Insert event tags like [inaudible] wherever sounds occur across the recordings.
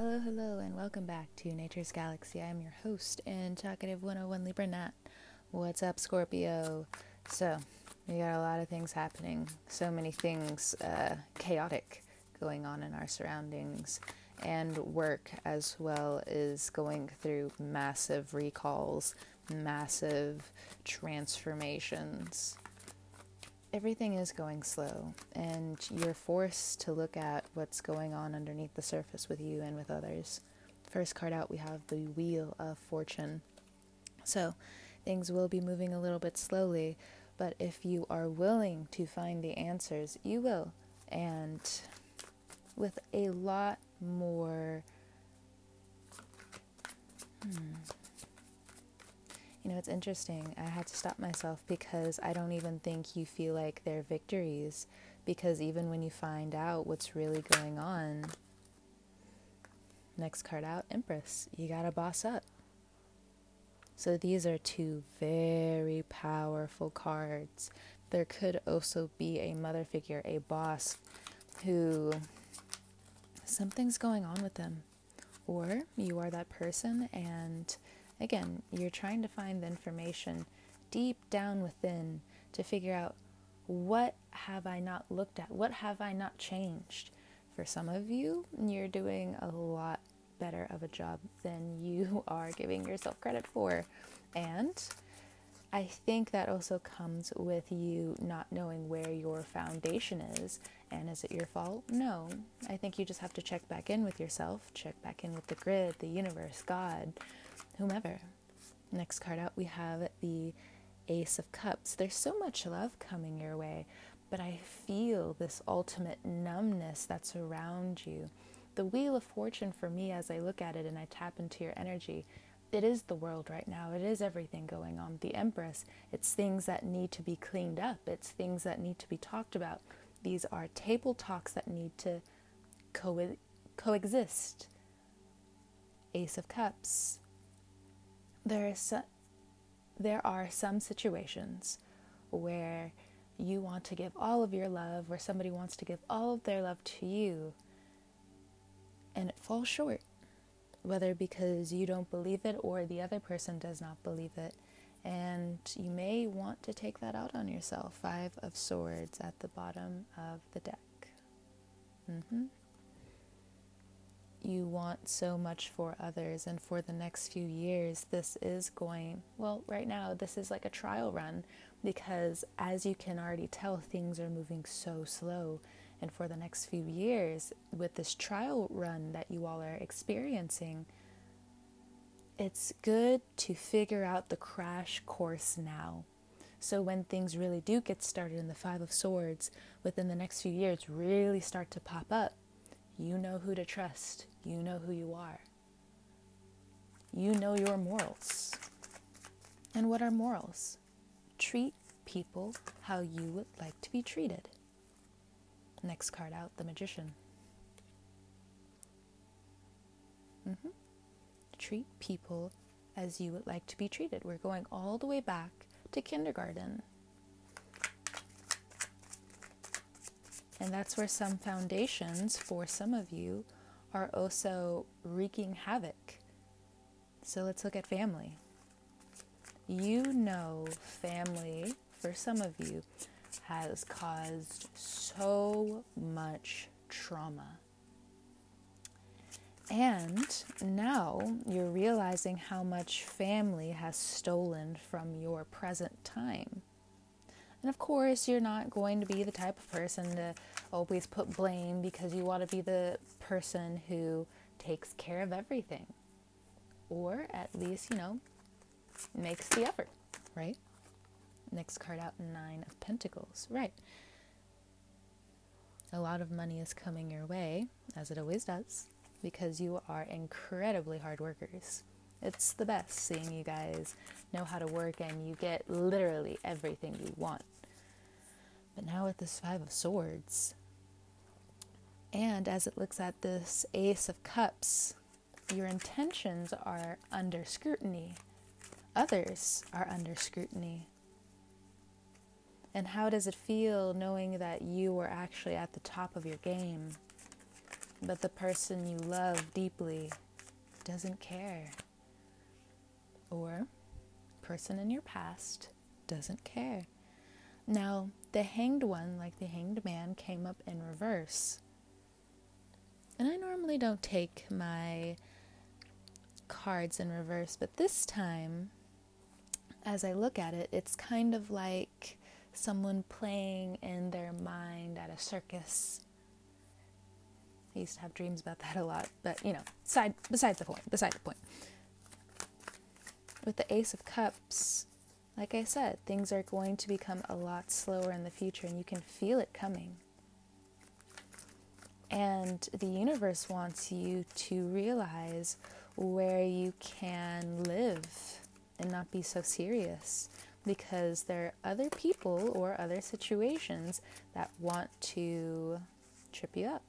Hello, hello, and welcome back to Nature's Galaxy. I am your host and talkative 101 Libra Nat. What's up, Scorpio? So, we got a lot of things happening, so many things uh, chaotic going on in our surroundings, and work as well is going through massive recalls, massive transformations everything is going slow, and you're forced to look at what's going on underneath the surface with you and with others. First card out, we have the Wheel of Fortune. So, things will be moving a little bit slowly, but if you are willing to find the answers, you will. And with a lot more. Hmm you know, it's interesting. I had to stop myself because I don't even think you feel like they're victories. Because even when you find out what's really going on, next card out, Empress, you gotta boss up. So these are two very powerful cards. There could also be a mother figure, a boss, who something's going on with them. Or you are that person and Again, you're trying to find the information deep down within to figure out what have I not looked at? What have I not changed? For some of you, you're doing a lot better of a job than you [laughs] are giving yourself credit for. And I think that also comes with you not knowing where your foundation is. And is it your fault? No. I think you just have to check back in with yourself, check back in with the grid, the universe, God, whomever. Next card out, we have the Ace of Cups. There's so much love coming your way, but I feel this ultimate numbness that's around you. The Wheel of Fortune, for me, as I look at it and I tap into your energy, it is the world right now. It is everything going on. The Empress, it's things that need to be cleaned up, it's things that need to be talked about. These are table talks that need to co- coexist. Ace of Cups, there is there are some situations where you want to give all of your love, where somebody wants to give all of their love to you, and it falls short, whether because you don't believe it or the other person does not believe it. And you may want to take that out on yourself. Five of Swords at the bottom of the deck. Mm-hmm you want so much for others and for the next few years this is going well right now this is like a trial run because as you can already tell things are moving so slow. And for the next few years with this trial run that you all are experiencing it's good to figure out the crash course now. So when things really do get started in the 5 of swords within the next few years really start to pop up you know who to trust. You know who you are. You know your morals. And what are morals? Treat people how you would like to be treated. Next card out, the magician. Mm-hmm. Treat people as you would like to be treated. We're going all the way back to kindergarten. And that's where some foundations for some of you are also wreaking havoc. So let's look at family. You know, family, for some of you, has caused so much trauma. And now you're realizing how much family has stolen from your present time. And of course, you're not going to be the type of person to always put blame because you want to be the person who takes care of everything. Or at least, you know, makes the effort, right? Next card out, Nine of Pentacles. Right. A lot of money is coming your way, as it always does, because you are incredibly hard workers. It's the best seeing you guys know how to work and you get literally everything you want. But now with this Five of Swords, and as it looks at this Ace of Cups, your intentions are under scrutiny. Others are under scrutiny. And how does it feel knowing that you were actually at the top of your game? but the person you love deeply doesn't care. Or person in your past doesn't care. Now, the hanged one, like the hanged man, came up in reverse. And I normally don't take my cards in reverse, but this time, as I look at it, it's kind of like someone playing in their mind at a circus. I used to have dreams about that a lot, but you know, side besides the point, beside the point. With the Ace of Cups, like I said, things are going to become a lot slower in the future and you can feel it coming. And the universe wants you to realize where you can live and not be so serious because there are other people or other situations that want to trip you up.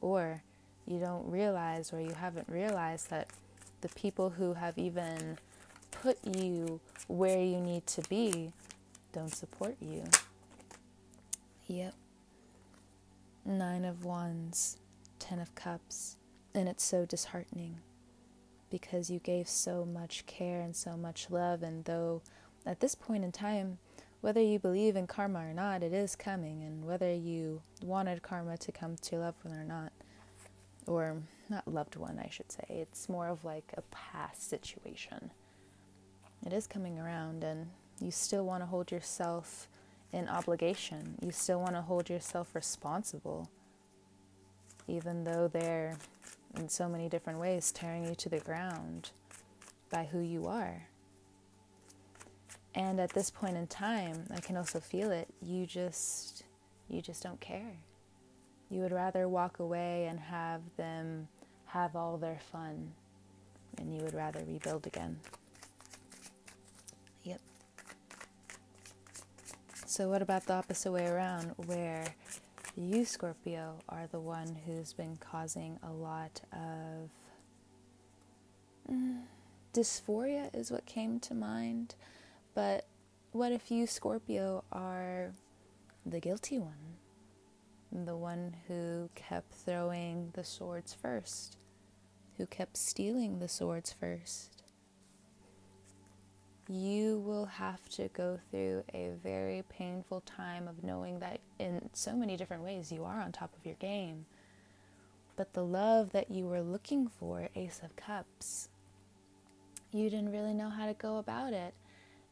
Or you don't realize or you haven't realized that the people who have even put you where you need to be don't support you. Yep. Nine of Wands, Ten of Cups, and it's so disheartening because you gave so much care and so much love, and though at this point in time, whether you believe in karma or not, it is coming, and whether you wanted karma to come to your loved one or not, or not loved one, I should say, it's more of like a past situation. It is coming around, and you still want to hold yourself in obligation. You still want to hold yourself responsible, even though they're in so many different ways tearing you to the ground by who you are. And at this point in time, I can also feel it. You just you just don't care. You would rather walk away and have them have all their fun and you would rather rebuild again. So, what about the opposite way around, where you, Scorpio, are the one who's been causing a lot of mm, dysphoria, is what came to mind. But what if you, Scorpio, are the guilty one? The one who kept throwing the swords first, who kept stealing the swords first you will have to go through a very painful time of knowing that in so many different ways you are on top of your game. But the love that you were looking for, Ace of Cups, you didn't really know how to go about it.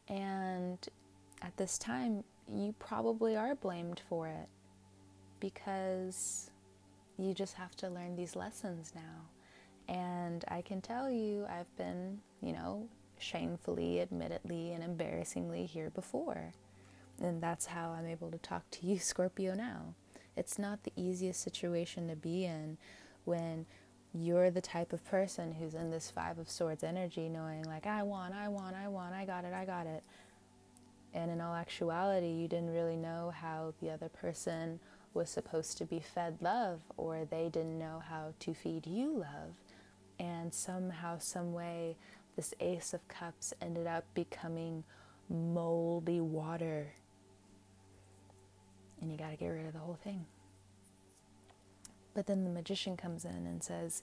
And at this time, you probably are blamed for it because you just have to learn these lessons now. And I can tell you, I've been, you know, shamefully, admittedly, and embarrassingly here before. And that's how I'm able to talk to you, [laughs] Scorpio, now. It's not the easiest situation to be in when you're the type of person who's in this Five of Swords energy, knowing, like, I want, I want, I want, I got it, I got it. And in all actuality, you didn't really know how the other person was supposed to be fed love, or they didn't know how to feed you love. And somehow, some way, this Ace of Cups ended up becoming moldy water. And you got to get rid of the whole thing. But then the magician comes in and says,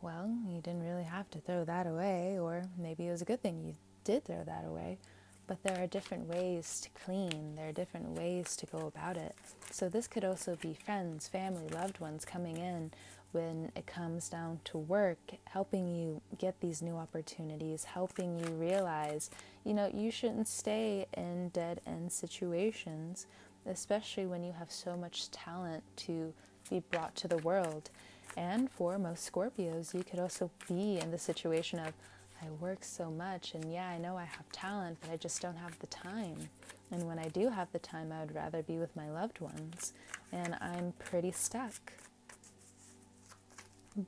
Well, you didn't really have to throw that away, or maybe it was a good thing you did throw that away. But there are different ways to clean, there are different ways to go about it. So this could also be friends, family, loved ones coming in when it comes down to work, helping you get these new opportunities, helping you realize, you know, you shouldn't stay in dead end situations, especially when you have so much talent to be brought to the world. And for most Scorpios, you could also be in the situation of, I work so much, and yeah, I know I have talent, but I just don't have the time. And when I do have the time, I would rather be with my loved ones. And I'm pretty stuck.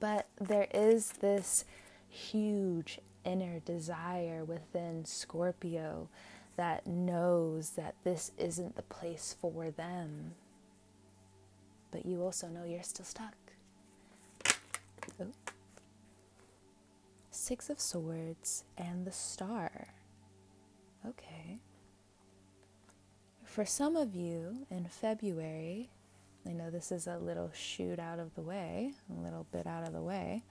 But there is this huge inner desire within Scorpio that knows that this isn't the place for them. But you also know you're still stuck. Oh. Six of Swords and the Star. Okay. For some of you in February, I know this is a little shoot out of the way, a little bit out of the way.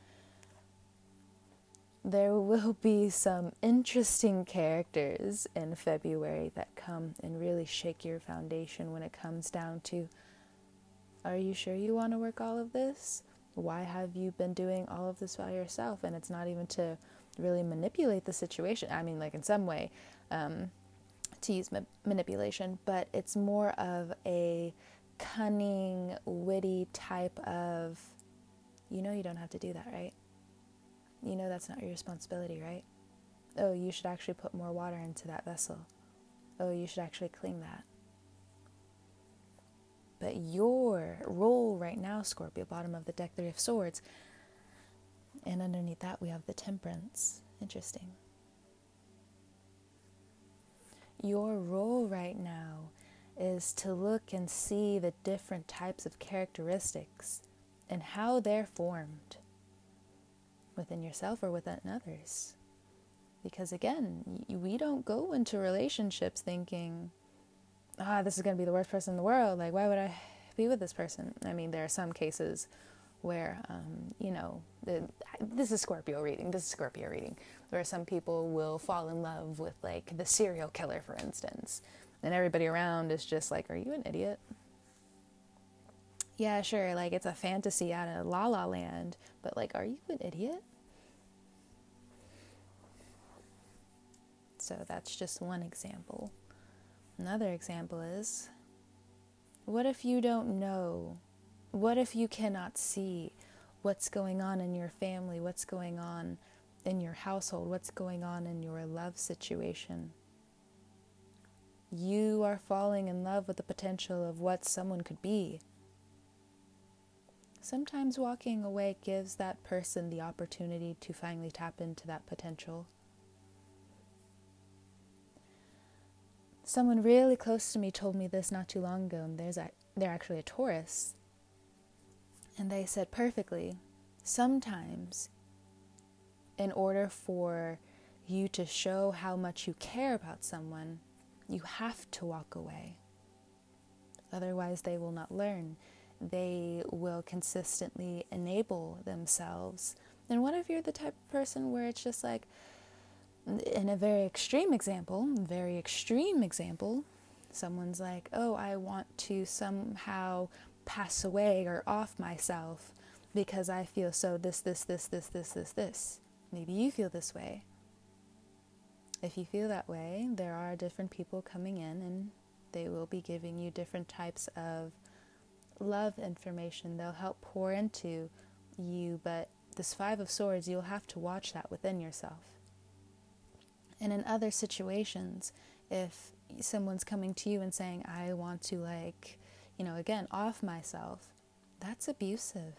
There will [laughs] be some interesting characters in February that come and really shake your foundation when it comes down to are you sure you want to work all of this? Why have you been doing all of this by yourself? And it's not even to really manipulate the situation. I mean, like in some way, um, to use ma- manipulation, but it's more of a cunning, witty type of, you know, you don't have to do that, right? You know, that's not your responsibility, right? Oh, you should actually put more water into that vessel. Oh, you should actually clean that. But your role right now, Scorpio, bottom of the deck, Three of Swords, and underneath that we have the Temperance. Interesting. Your role right now is to look and see the different types of characteristics and how they're formed within yourself or within others. Because again, we don't go into relationships thinking, ah, this is going to be the worst person in the world. Like, why would I be with this person? I mean, there are some cases where, um, you know, the, this is Scorpio reading, this is Scorpio reading, where some people will fall in love with like the serial killer, for instance, and everybody around is just like, are you an idiot? Yeah, sure, like it's a fantasy out of La La Land, but like, are you an idiot? So that's just one example. Another example is what if you don't know what if you cannot see what's going on in your family, what's going on in your household, what's going on in your love situation? You are falling in love with the potential of what someone could be. Sometimes walking away gives that person the opportunity to finally tap into that potential. Someone really close to me told me this not too long ago, and there's a, they're actually a Taurus. And they said perfectly, sometimes in order for you to show how much you care about someone, you have to walk away. Otherwise, they will not learn. They will consistently enable themselves. And what if you're the type of person where it's just like, in a very extreme example, very extreme example, someone's like, oh, I want to somehow pass away or off myself because I feel so this, this, this, this, this, this, this. Maybe you feel this way. If you feel that way, there are different people coming in and they will be giving you different types of love information. They'll help pour into you, but this Five of Swords, you'll have to watch that within yourself. And in other situations, if someone's coming to you and saying, I want to, like, you know, again, off myself, that's abusive.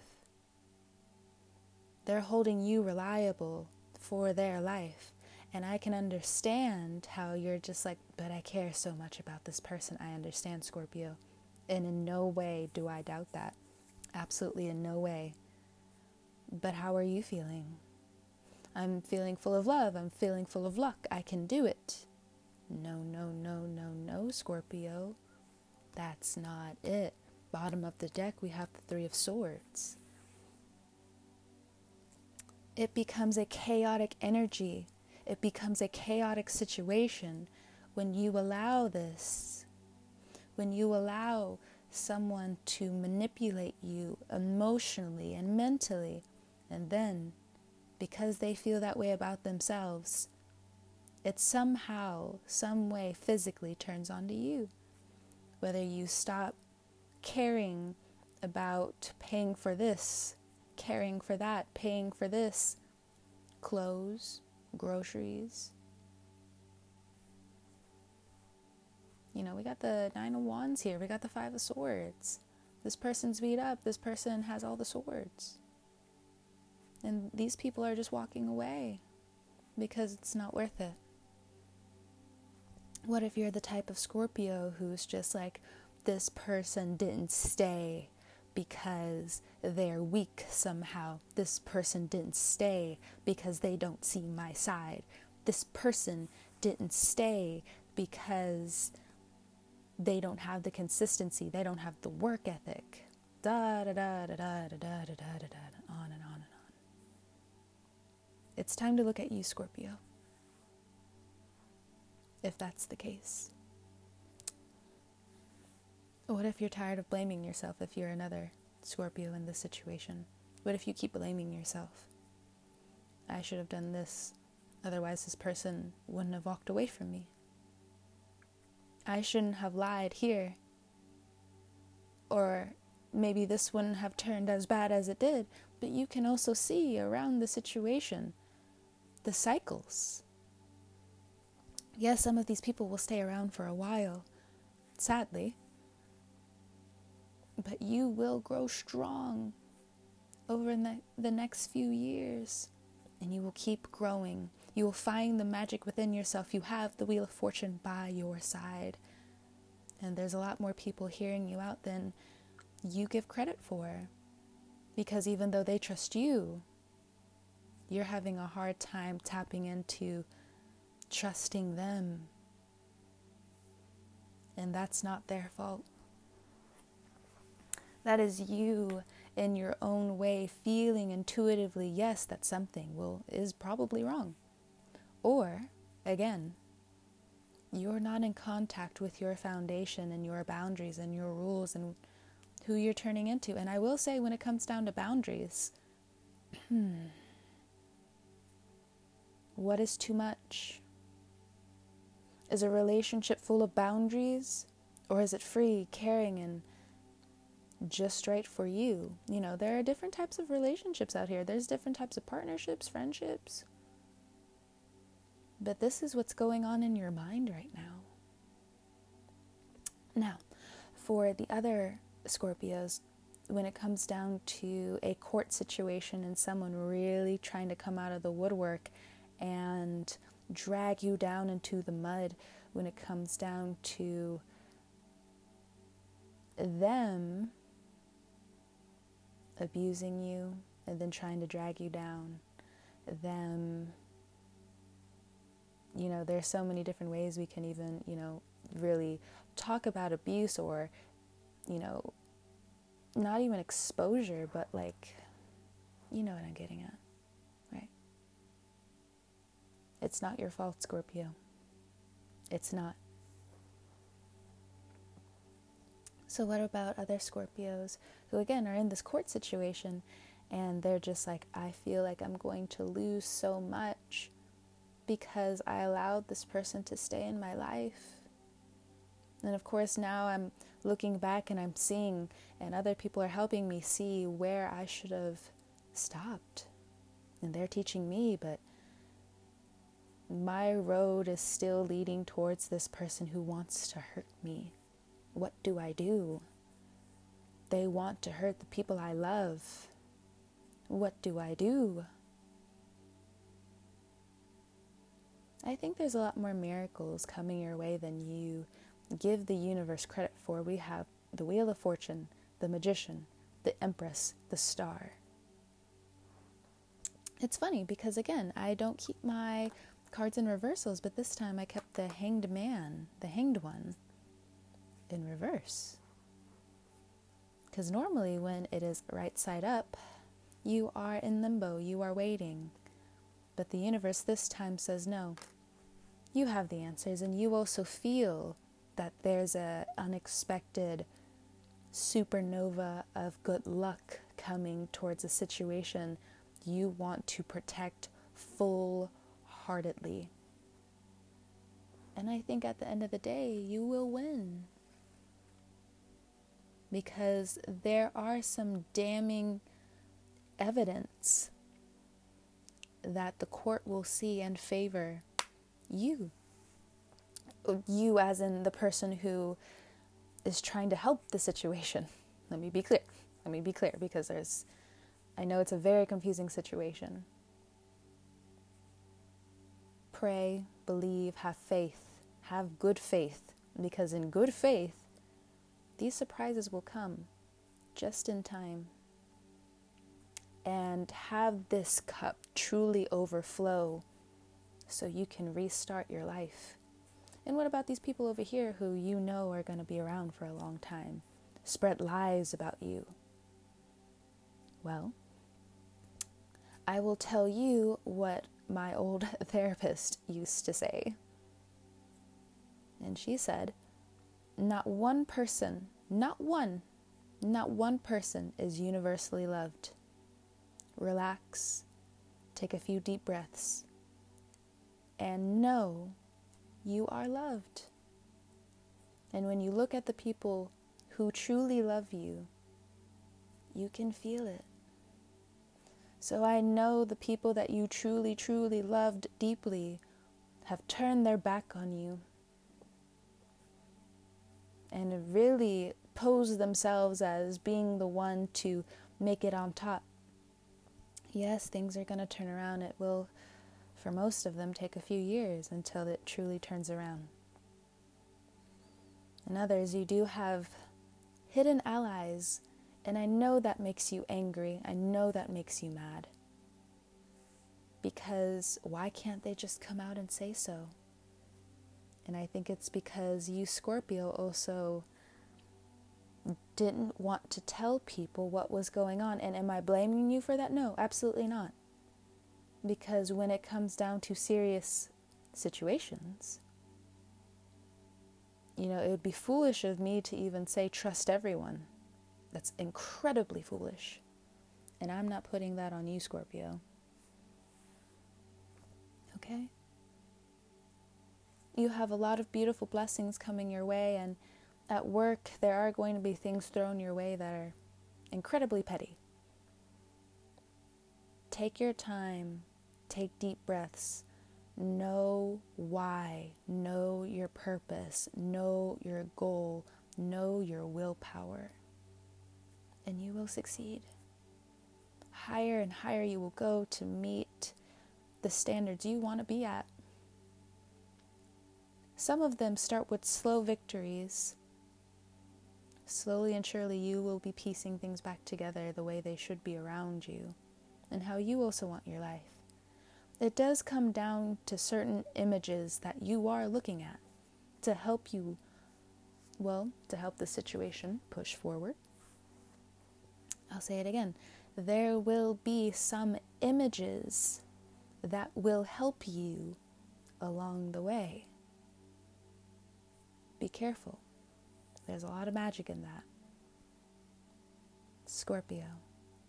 They're holding you reliable for their life. And I can understand how you're just like, but I care so much about this person. I understand Scorpio. And in no way do I doubt that. Absolutely in no way. But how are you feeling? I'm feeling full of love. I'm feeling full of luck. I can do it. No, no, no, no, no, Scorpio. That's not it. Bottom of the deck, we have the Three of Swords. It becomes a chaotic energy. It becomes a chaotic situation when you allow this. When you allow someone to manipulate you emotionally and mentally, and then, because they feel that way about themselves, it somehow, some way physically turns onto you whether you stop caring about paying for this, caring for that, paying for this, clothes, groceries. You know, we got the Nine of Wands here, we got the Five of Swords. This person's beat up, this person has all the swords. And these people are just walking away because it's not worth it. What if you're the type of Scorpio who's just like, this person didn't stay because they're weak somehow. This person didn't stay because they don't see my side. This person didn't stay because they don't have the consistency, they don't have the work ethic. da da da da da da da da da da on and on and on. It's time to look at you, Scorpio. If that's the case. What if you're tired of blaming yourself if you're another Scorpio in this situation? What if you keep blaming yourself? I should have done this, otherwise, this person wouldn't have walked away from me. I shouldn't have lied here. Or maybe this wouldn't have turned as bad as it did, but you can also see around the situation the cycles. Yes, some of these people will stay around for a while, sadly, but you will grow strong over the, the next few years and you will keep growing. You will find the magic within yourself. You have the Wheel of Fortune by your side. And there's a lot more people hearing you out than you give credit for. Because even though they trust you, you're having a hard time tapping into trusting them. And that's not their fault. That is you in your own way feeling intuitively yes that something will is probably wrong. Or again, you're not in contact with your foundation and your boundaries and your rules and who you're turning into. And I will say when it comes down to boundaries, [clears throat] what is too much? Is a relationship full of boundaries or is it free, caring and just right for you. You know, there are different types of relationships out here, there's different types of partnerships, friendships. But this is what's going on in your mind right now. Now, for the other Scorpios, when it comes down to a court situation and someone really trying to come out of the woodwork and drag you down into the mud, when it comes down to them abusing you and then trying to drag you down, them, you know, there's so many different ways we can even, you know, really talk about abuse or, you know, not even exposure, but like, you know what I'm getting at, right? It's not your fault, Scorpio. It's not. So, what about other Scorpios who, again, are in this court situation and they're just like, I feel like I'm going to lose so much because I allowed this person to stay in my life? And of course, now I'm looking back and I'm seeing, and other people are helping me see where I should have stopped. And they're teaching me, but my road is still leading towards this person who wants to hurt me. What do I do? They want to hurt the people I love. What do I do? I think there's a lot more miracles coming your way than you give the universe credit for. We have the Wheel of Fortune, the Magician, the Empress, the Star. It's funny because, again, I don't keep my cards in reversals, but this time I kept the Hanged Man, the Hanged One in reverse. Because normally, when it is right side up, you are in limbo, you are waiting. But the universe this time says no. You have the answers, and you also feel that there's a unexpected supernova of good luck coming towards a situation you want to protect full heartedly. And I think at the end of the day, you will win because there are some damning evidence that the court will see and favor you. You, as in the person who is trying to help the situation. [laughs] Let me be clear. Let me be clear because there's, I know it's a very confusing situation. Pray, believe, have faith, have good faith, because in good faith, these surprises will come just in time. And have this cup truly overflow so you can restart your life. And what about these people over here who you know are going to be around for a long time? Spread lies about you, Well, I will tell you what my old [laughs] therapist used to say. And she said, Not one person, not one, not one person is universally loved. Relax, take a few deep breaths, and know you are loved. And when you look at the people who truly love you, you can feel it. So I know the people that you truly, truly loved deeply have turned their back on you and really pose themselves as being the one to make it on top. Yes, things are going to turn around. It will, for most of them, take a few years until it truly turns around. In others, you do have hidden allies, and I know that makes you angry. I know that makes you mad. Because why can't they just come out and say so? And I think it's because you, Scorpio, also didn't want to tell people what was going on. And am I blaming you for that? No, absolutely not. Because when it comes down to serious situations, you know, it would be foolish of me to even say trust everyone. That's incredibly foolish. And I'm not putting that on you, Scorpio. Okay? you have a lot of beautiful blessings coming your way, and at work, there are going to be things thrown your way that are incredibly petty. Take your time, take deep breaths, know why, know your purpose, know your goal, know your willpower, and you will succeed. Higher and higher you will go to meet the standards you want to be at. Some of them start with slow victories. Slowly and surely, you will be piecing things back together the way they should be around you and how you also want your life. It does come down to certain images that you are looking at to help you, well, to help the situation push forward. I'll say it again. There will be some images that will help you along the way. Be careful. There's a lot of magic in that. Scorpio,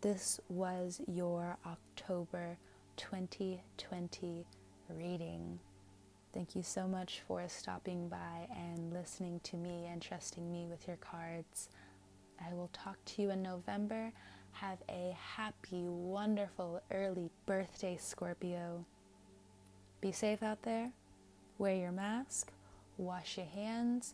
this was your October 2020 reading. Thank you so much for stopping by and listening to me and trusting me with your cards. I will talk to you in November. Have a happy, wonderful early birthday, Scorpio. Be safe out there. Wear your mask wash your hands,